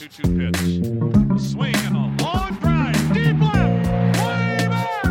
2 2 pitch. Swing and a long drive. Deep left. Way back.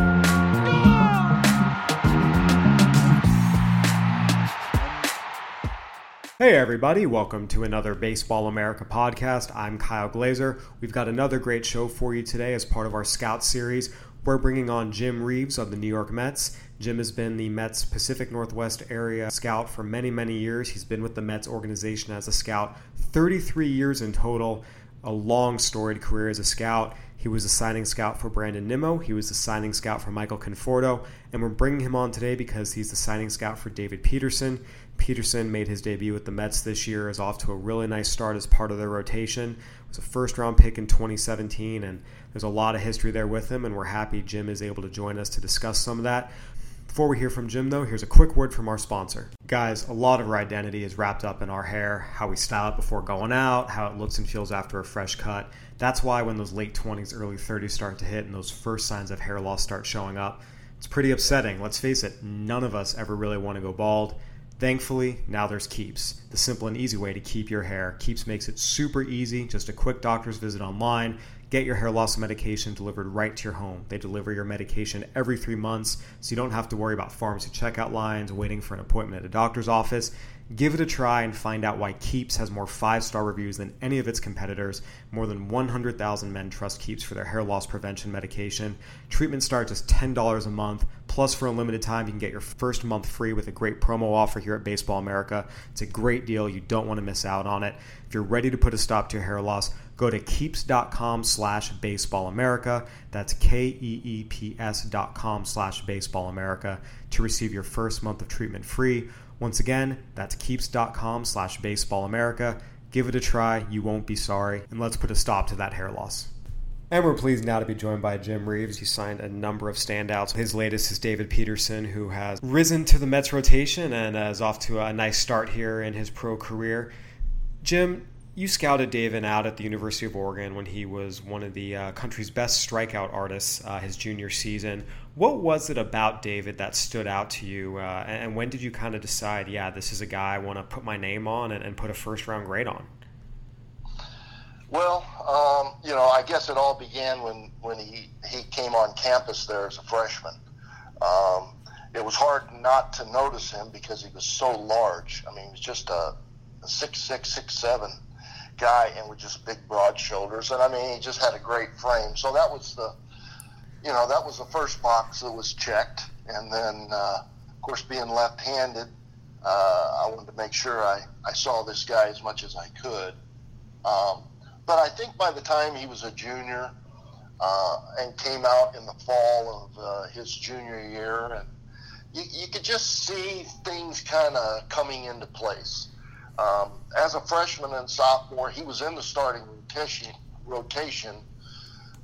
Hey, everybody, welcome to another Baseball America podcast. I'm Kyle Glaser. We've got another great show for you today as part of our Scout series. We're bringing on Jim Reeves of the New York Mets. Jim has been the Mets Pacific Northwest area scout for many, many years. He's been with the Mets organization as a scout 33 years in total, a long storied career as a scout. He was a signing scout for Brandon Nimmo. He was a signing scout for Michael Conforto. And we're bringing him on today because he's the signing scout for David Peterson. Peterson made his debut with the Mets this year, is off to a really nice start as part of their rotation. Was a first round pick in 2017, and there's a lot of history there with him, and we're happy Jim is able to join us to discuss some of that. Before we hear from Jim, though, here's a quick word from our sponsor. Guys, a lot of our identity is wrapped up in our hair, how we style it before going out, how it looks and feels after a fresh cut. That's why when those late 20s, early 30s start to hit and those first signs of hair loss start showing up, it's pretty upsetting. Let's face it, none of us ever really want to go bald. Thankfully, now there's Keeps, the simple and easy way to keep your hair. Keeps makes it super easy, just a quick doctor's visit online. Get your hair loss medication delivered right to your home. They deliver your medication every three months, so you don't have to worry about pharmacy checkout lines, waiting for an appointment at a doctor's office. Give it a try and find out why Keeps has more five star reviews than any of its competitors. More than 100,000 men trust Keeps for their hair loss prevention medication. Treatment starts just $10 a month. Plus, for a limited time, you can get your first month free with a great promo offer here at Baseball America. It's a great deal. You don't want to miss out on it. If you're ready to put a stop to your hair loss, go to keeps.com slash baseballamerica. That's K-E-E-P-S dot com slash baseballamerica to receive your first month of treatment free. Once again, that's keeps.com slash baseballamerica. Give it a try. You won't be sorry. And let's put a stop to that hair loss. And we're pleased now to be joined by Jim Reeves. He signed a number of standouts. His latest is David Peterson, who has risen to the Mets rotation and is off to a nice start here in his pro career. Jim, you scouted David out at the University of Oregon when he was one of the uh, country's best strikeout artists uh, his junior season. What was it about David that stood out to you? Uh, and when did you kind of decide, yeah, this is a guy I want to put my name on and, and put a first round grade on? Well, um, you know, I guess it all began when, when he, he came on campus there as a freshman. Um, it was hard not to notice him because he was so large. I mean, he was just a, a six six six seven guy and with just big broad shoulders. And I mean, he just had a great frame. So that was the, you know, that was the first box that was checked. And then, uh, of course, being left-handed, uh, I wanted to make sure I, I saw this guy as much as I could. Um, but I think by the time he was a junior uh, and came out in the fall of uh, his junior year, and you, you could just see things kind of coming into place. Um, as a freshman and sophomore, he was in the starting rotation, rotation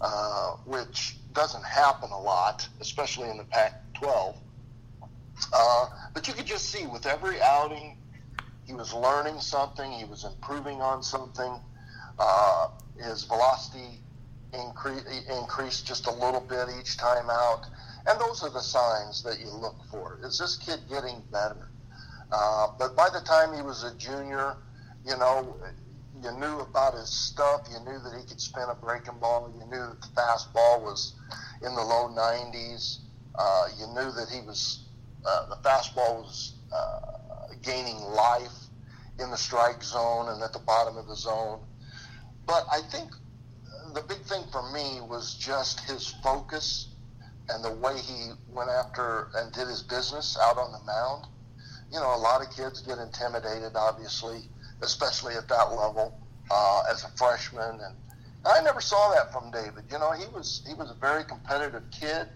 uh, which doesn't happen a lot, especially in the Pac-12. Uh, but you could just see with every outing, he was learning something, he was improving on something. Uh, his velocity increase, increased just a little bit each time out. And those are the signs that you look for. Is this kid getting better? Uh, but by the time he was a junior, you know, you knew about his stuff. You knew that he could spin a breaking ball. You knew that the fastball was in the low 90s. Uh, you knew that he was, uh, the fastball was uh, gaining life in the strike zone and at the bottom of the zone. But I think the big thing for me was just his focus and the way he went after and did his business out on the mound. You know, a lot of kids get intimidated, obviously, especially at that level uh, as a freshman. And I never saw that from David. You know, he was he was a very competitive kid.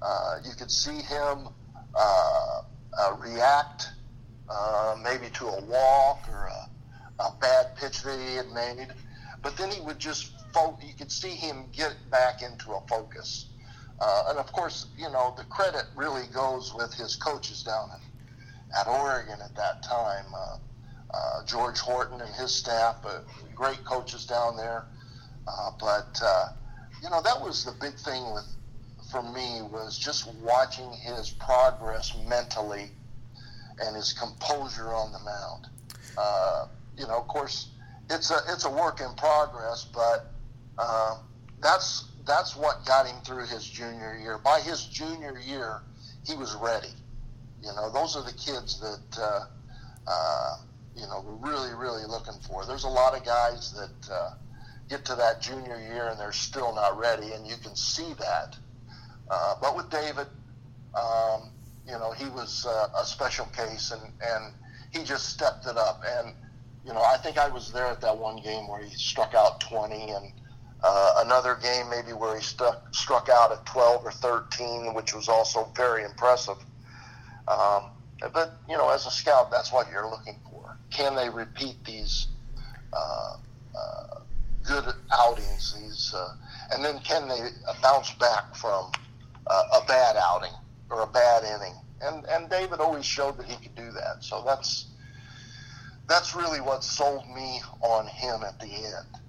Uh, you could see him uh, uh react uh, maybe to a walk or a, a bad pitch that he had made but then he would just fo- you could see him get back into a focus. Uh, and of course, you know, the credit really goes with his coaches down at, at Oregon at that time. Uh, uh, George Horton and his staff, uh, great coaches down there. Uh, but, uh, you know, that was the big thing with for me was just watching his progress mentally and his composure on the mound. you know, of course, it's a it's a work in progress, but uh, that's that's what got him through his junior year. By his junior year, he was ready. You know, those are the kids that uh, uh, you know we're really really looking for. There's a lot of guys that uh, get to that junior year and they're still not ready, and you can see that. Uh, but with David, um, you know, he was uh, a special case, and and he just stepped it up. And you know, I think I was there at that one game where he struck out 20, and uh, another game maybe where he stuck, struck out at 12 or 13, which was also very impressive. Um, but you know, as a scout, that's what you're looking for. Can they repeat these uh, uh, good outings? These, uh, and then can they bounce back from uh, a bad outing or a bad inning? And and David always showed that he could do that. So that's that's really what sold me on him at the end.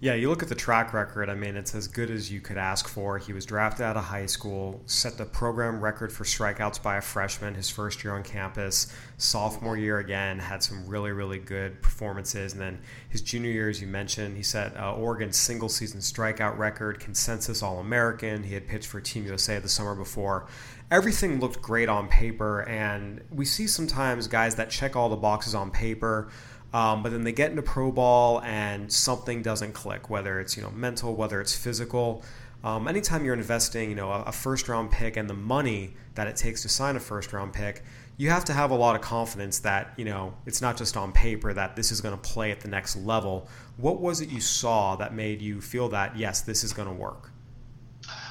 Yeah, you look at the track record, I mean, it's as good as you could ask for. He was drafted out of high school, set the program record for strikeouts by a freshman his first year on campus. Sophomore year again, had some really, really good performances. And then his junior year, as you mentioned, he set uh, Oregon's single season strikeout record, consensus All American. He had pitched for Team USA the summer before. Everything looked great on paper, and we see sometimes guys that check all the boxes on paper um, but then they get into pro ball and something doesn't click, whether it's you know mental, whether it's physical. Um, anytime you're investing, you know, a, a first round pick and the money that it takes to sign a first round pick, you have to have a lot of confidence that you know it's not just on paper that this is going to play at the next level. What was it you saw that made you feel that yes, this is going to work?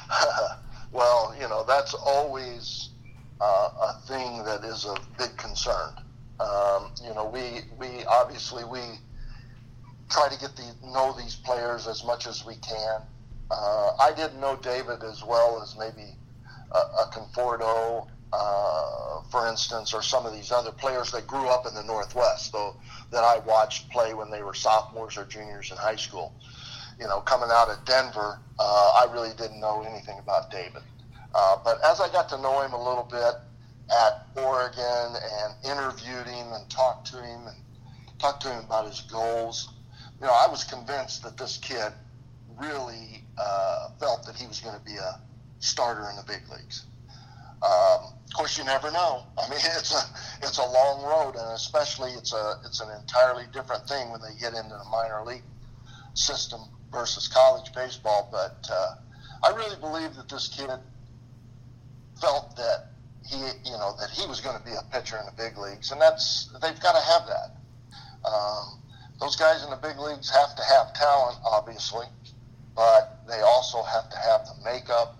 well, you know, that's always uh, a thing that is a big concern. Um, you know, we obviously we try to get the know these players as much as we can. Uh, I didn't know David as well as maybe a, a Conforto, uh, for instance, or some of these other players that grew up in the Northwest, though that I watched play when they were sophomores or juniors in high school. You know, coming out of Denver, uh, I really didn't know anything about David. Uh, but as I got to know him a little bit, at Oregon and interviewed him and talked to him and talked to him about his goals. You know, I was convinced that this kid really uh, felt that he was going to be a starter in the big leagues. Um, of course, you never know. I mean, it's a it's a long road, and especially it's a it's an entirely different thing when they get into the minor league system versus college baseball. But uh, I really believe that this kid felt that he, you know, that he was going to be a pitcher in the big leagues, and that's they've got to have that. Um, those guys in the big leagues have to have talent, obviously, but they also have to have the makeup,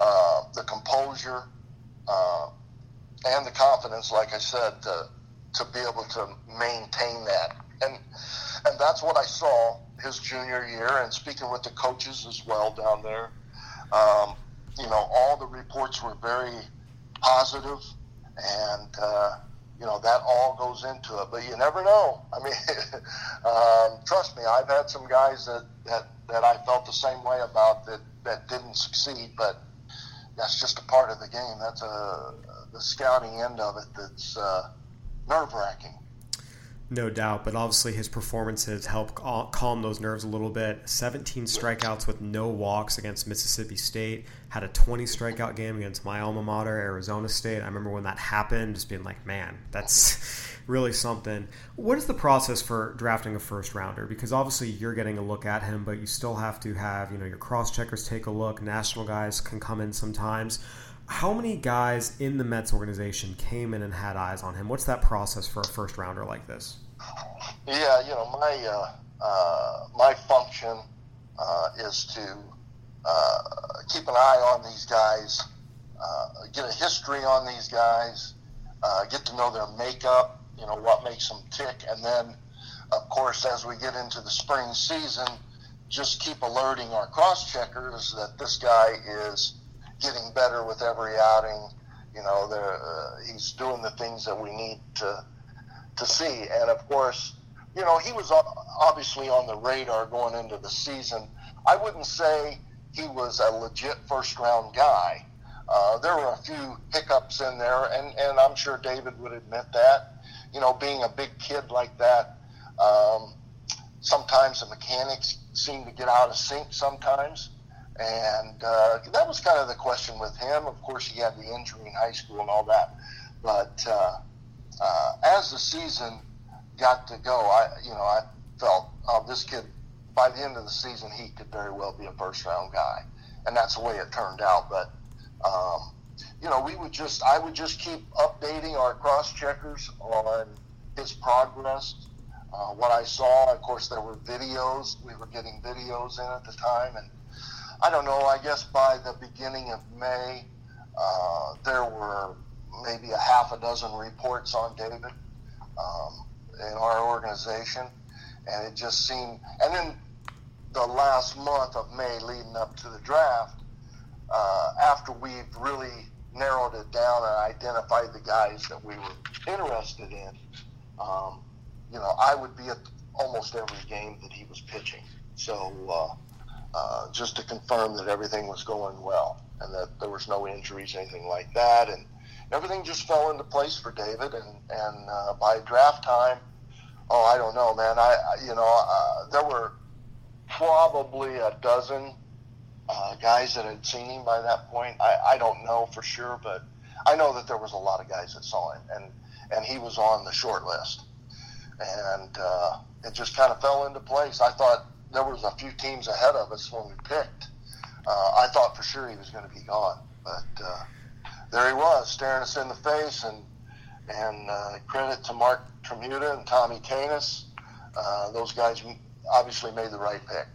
uh, the composure, uh, and the confidence, like I said, to, to be able to maintain that. And and that's what I saw his junior year, and speaking with the coaches as well down there. Um, you know, all the reports were very positive, and uh, you know that all goes into it. But you never know. I mean, um, trust me, I've had some guys that, that that I felt the same way about that that didn't succeed, but that's just a part of the game. That's a the scouting end of it that's uh, nerve wracking. No doubt, but obviously his performances help calm those nerves a little bit. 17 strikeouts with no walks against Mississippi State. Had a 20 strikeout game against my alma mater, Arizona State. I remember when that happened, just being like, man, that's really something. What is the process for drafting a first rounder? Because obviously you're getting a look at him, but you still have to have you know your cross checkers take a look. National guys can come in sometimes how many guys in the Mets organization came in and had eyes on him? What's that process for a first rounder like this? Yeah, you know, my uh, uh, my function uh, is to uh, keep an eye on these guys, uh, get a history on these guys, uh, get to know their makeup, you know, what makes them tick, and then, of course, as we get into the spring season, just keep alerting our cross checkers that this guy is getting better with every outing. You know, he's doing the things that we need to to see. And of course, you know, he was obviously on the radar going into the season. I wouldn't say he was a legit first round guy. Uh, there were a few hiccups in there, and, and I'm sure David would admit that. You know, being a big kid like that, um, sometimes the mechanics seem to get out of sync sometimes. And uh, that was kind of the question with him. Of course, he had the injury in high school and all that. But uh, uh, as the season got to go, I you know I felt oh, this kid by the end of the season he could very well be a first round guy, and that's the way it turned out. But um, you know we would just I would just keep updating our cross checkers on his progress. Uh, what I saw, of course, there were videos. We were getting videos in at the time, and I don't know. I guess by the beginning of May, uh, there were maybe a half a dozen reports on David um, in our organization, and it just seemed. And then the last month of May, leading up to the draft, uh, after we've really narrowed it down and identified the guys that we were interested in, um, you know, I would be at almost every game that he was pitching. So uh, uh, just to confirm that everything was going well and that there was no injuries, anything like that, and everything just fell into place for David. And and uh, by draft time, oh, I don't know, man. I, you know uh, there were probably a dozen uh, guys that had seen him by that point. I, I don't know for sure, but I know that there was a lot of guys that saw him, and and he was on the short list and uh, it just kind of fell into place. I thought there was a few teams ahead of us when we picked. Uh, I thought for sure he was going to be gone, but uh, there he was, staring us in the face. And and uh, credit to Marc Tramuta and Tommy Tanous. Uh, those guys obviously made the right pick.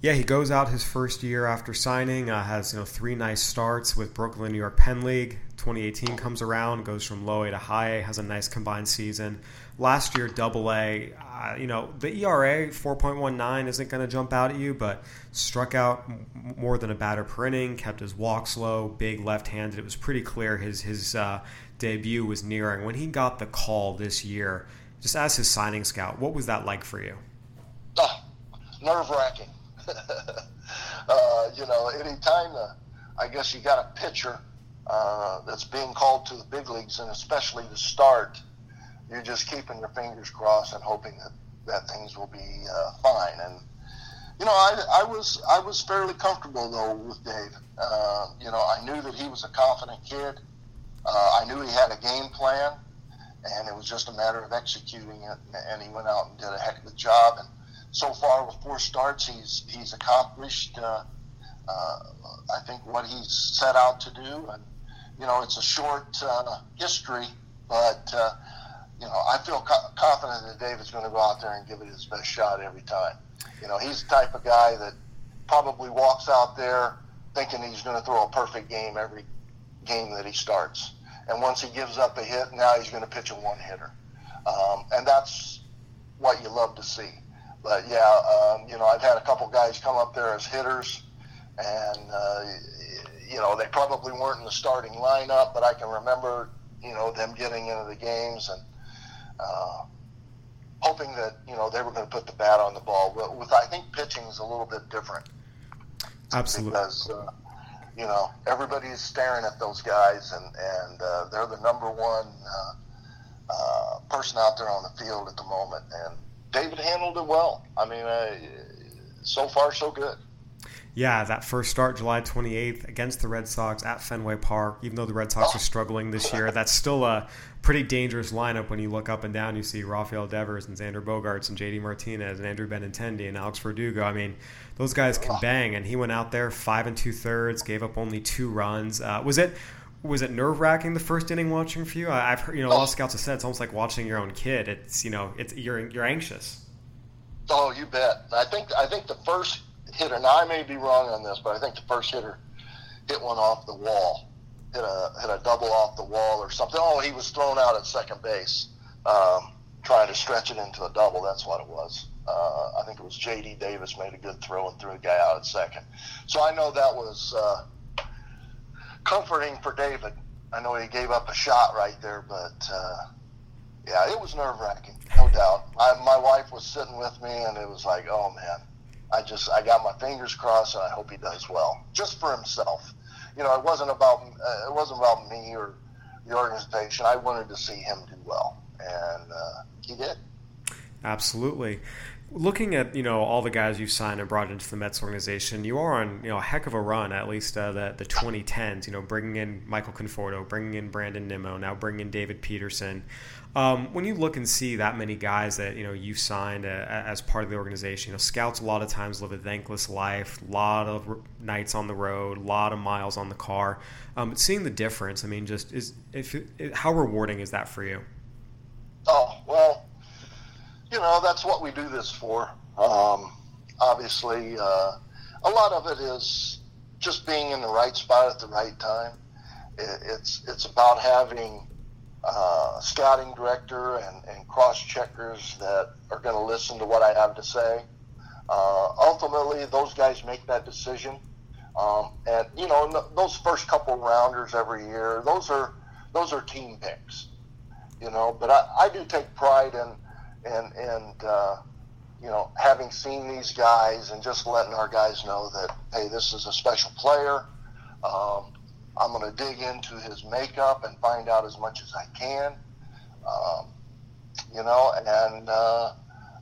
Yeah, he goes out his first year after signing, uh, has you know three nice starts with Brooklyn, New York Penn League. 2018 comes around, goes from low A to high A, has a nice combined season. Last year, double A, uh, you know, the ERA 4.19 isn't going to jump out at you, but struck out more than a batter per inning, kept his walks low, big left-handed. It was pretty clear his his uh, debut was nearing. When he got the call this year, just as his signing scout, what was that like for you? Oh, nerve wracking uh, you know, anytime I guess you got a pitcher uh, that's being called to the big leagues, and especially to start, you're just keeping your fingers crossed and hoping that, that things will be uh, fine. And you know, I, I was I was fairly comfortable though with Dave. Uh, you know, I knew that he was a confident kid. Uh, I knew he had a game plan, and it was just a matter of executing it. And he went out and did a heck of a job. And so far with four starts, he's he's accomplished. Uh, uh, I think what he's set out to do, and you know, it's a short uh, history, but uh, you know, I feel co- confident that David's going to go out there and give it his best shot every time. You know, he's the type of guy that probably walks out there thinking he's going to throw a perfect game every game that he starts, and once he gives up a hit, now he's going to pitch a one hitter, um, and that's what you love to see. But yeah, um, you know, I've had a couple guys come up there as hitters, and uh, you know, they probably weren't in the starting lineup, but I can remember, you know, them getting into the games and uh, hoping that you know they were going to put the bat on the ball. But with I think pitching is a little bit different. Absolutely. Because uh, you know everybody is staring at those guys, and and uh, they're the number one uh, uh, person out there on the field at the moment, and David handled it well. I mean, uh, so far so good. Yeah, that first start, July 28th, against the Red Sox at Fenway Park. Even though the Red Sox Oh. are struggling this year, that's still a pretty dangerous lineup when you look up and down. You see Rafael Devers and Xander Bogaerts and JD Martinez and Andrew Benintendi and Alex Verdugo. I mean, those guys can bang. And he went out there five and two thirds, gave up only two runs. Uh, was it was it nerve wracking the first inning watching for you? I, I've heard you know a lot of scouts have said it's almost like watching your own kid. It's you know it's you're you're anxious. Oh, you bet. I think I think the first hitter. Now I may be wrong on this, but I think the first hitter hit one off the wall, hit a hit a double off the wall or something. Oh, he was thrown out at second base, um, trying to stretch it into a double. That's what it was. Uh, I think it was J.D. Davis made a good throw and threw a guy out at second. So I know that was uh, comforting for David. I know he gave up a shot right there, but uh, yeah, it was nerve wracking, no doubt. I, my wife was sitting with me, and it was like, oh man, I just I got my fingers crossed, and I hope he does well, just for himself. You know, it wasn't about uh, it wasn't about me or the organization. I wanted to see him do well, and uh, he did. Absolutely. Looking at you know all the guys you've signed and brought into the Mets organization, you are on you know a heck of a run. At least uh, the the 2010s. You know, bringing in Michael Conforto, bringing in Brandon Nimmo, now bringing in David Peterson. Um, when you look and see that many guys that you know you signed uh, as part of the organization, you know scouts a lot of times live a thankless life, a lot of nights on the road, a lot of miles on the car. Um, seeing the difference, I mean, just is if it, how rewarding is that for you? Oh well, you know that's what we do this for. Um, obviously, uh, a lot of it is just being in the right spot at the right time. It, it's it's about having uh, scouting director and, and cross checkers that are going to listen to what I have to say. Uh, ultimately, those guys make that decision. Um, and you know, those first couple rounders every year, those are those are team picks. You know, but I, I do take pride in and and uh, you know having seen these guys and just letting our guys know that hey, this is a special player. Um, I'm going to dig into his makeup and find out as much as I can. Um, you know, and uh,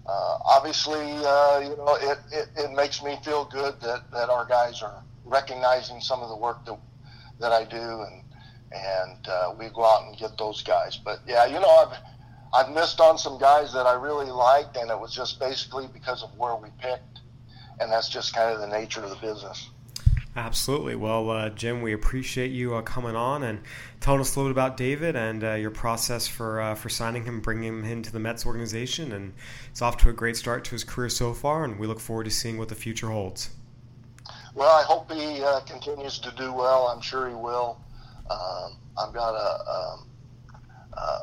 uh, obviously, uh, you know, it, it, it, makes me feel good that, that our guys are recognizing some of the work that, that I do, and and uh, we go out and get those guys. But yeah, you know, I've I've missed on some guys that I really liked, and it was just basically because of where we picked, and that's just kind of the nature of the business. Absolutely. Well, uh, Jim, we appreciate you uh, coming on and telling us a little bit about David and uh, your process for uh, for signing him, bringing him into the Mets organization. And it's off to a great start to his career so far, and we look forward to seeing what the future holds. Well, I hope he uh, continues to do well. I'm sure he will. Um, I've got a, um, uh,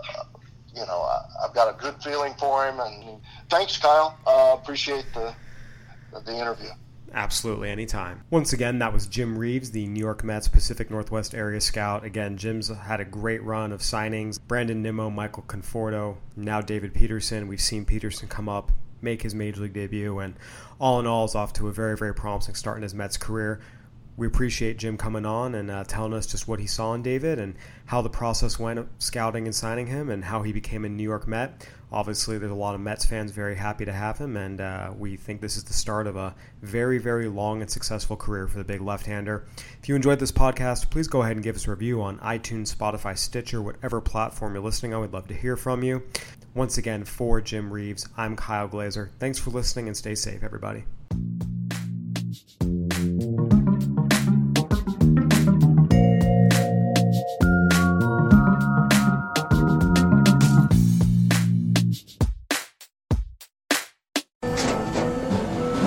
you know, I've got a good feeling for him. And thanks, Kyle. appreciate the the interview. Absolutely, anytime. Once again, that was Jim Reeves, the New York Mets Pacific Northwest area scout. Again, Jim's had a great run of signings. Brandon Nimmo, Michael Conforto, now David Peterson. We've seen Peterson come up, make his major league debut, and all in all, is off to a very, very promising start in his Mets career. We appreciate Jim coming on and uh, telling us just what he saw in David and how the process went of scouting and signing him and how he became a New York Met. Obviously, there's a lot of Mets fans very happy to have him, and uh, we think this is the start of a very, very long and successful career for the big left hander. If you enjoyed this podcast, please go ahead and give us a review on iTunes, Spotify, Stitcher, whatever platform you're listening on. We'd love to hear from you. Once again, for Jim Reeves, I'm Kyle Glaser. Thanks for listening and stay safe, everybody.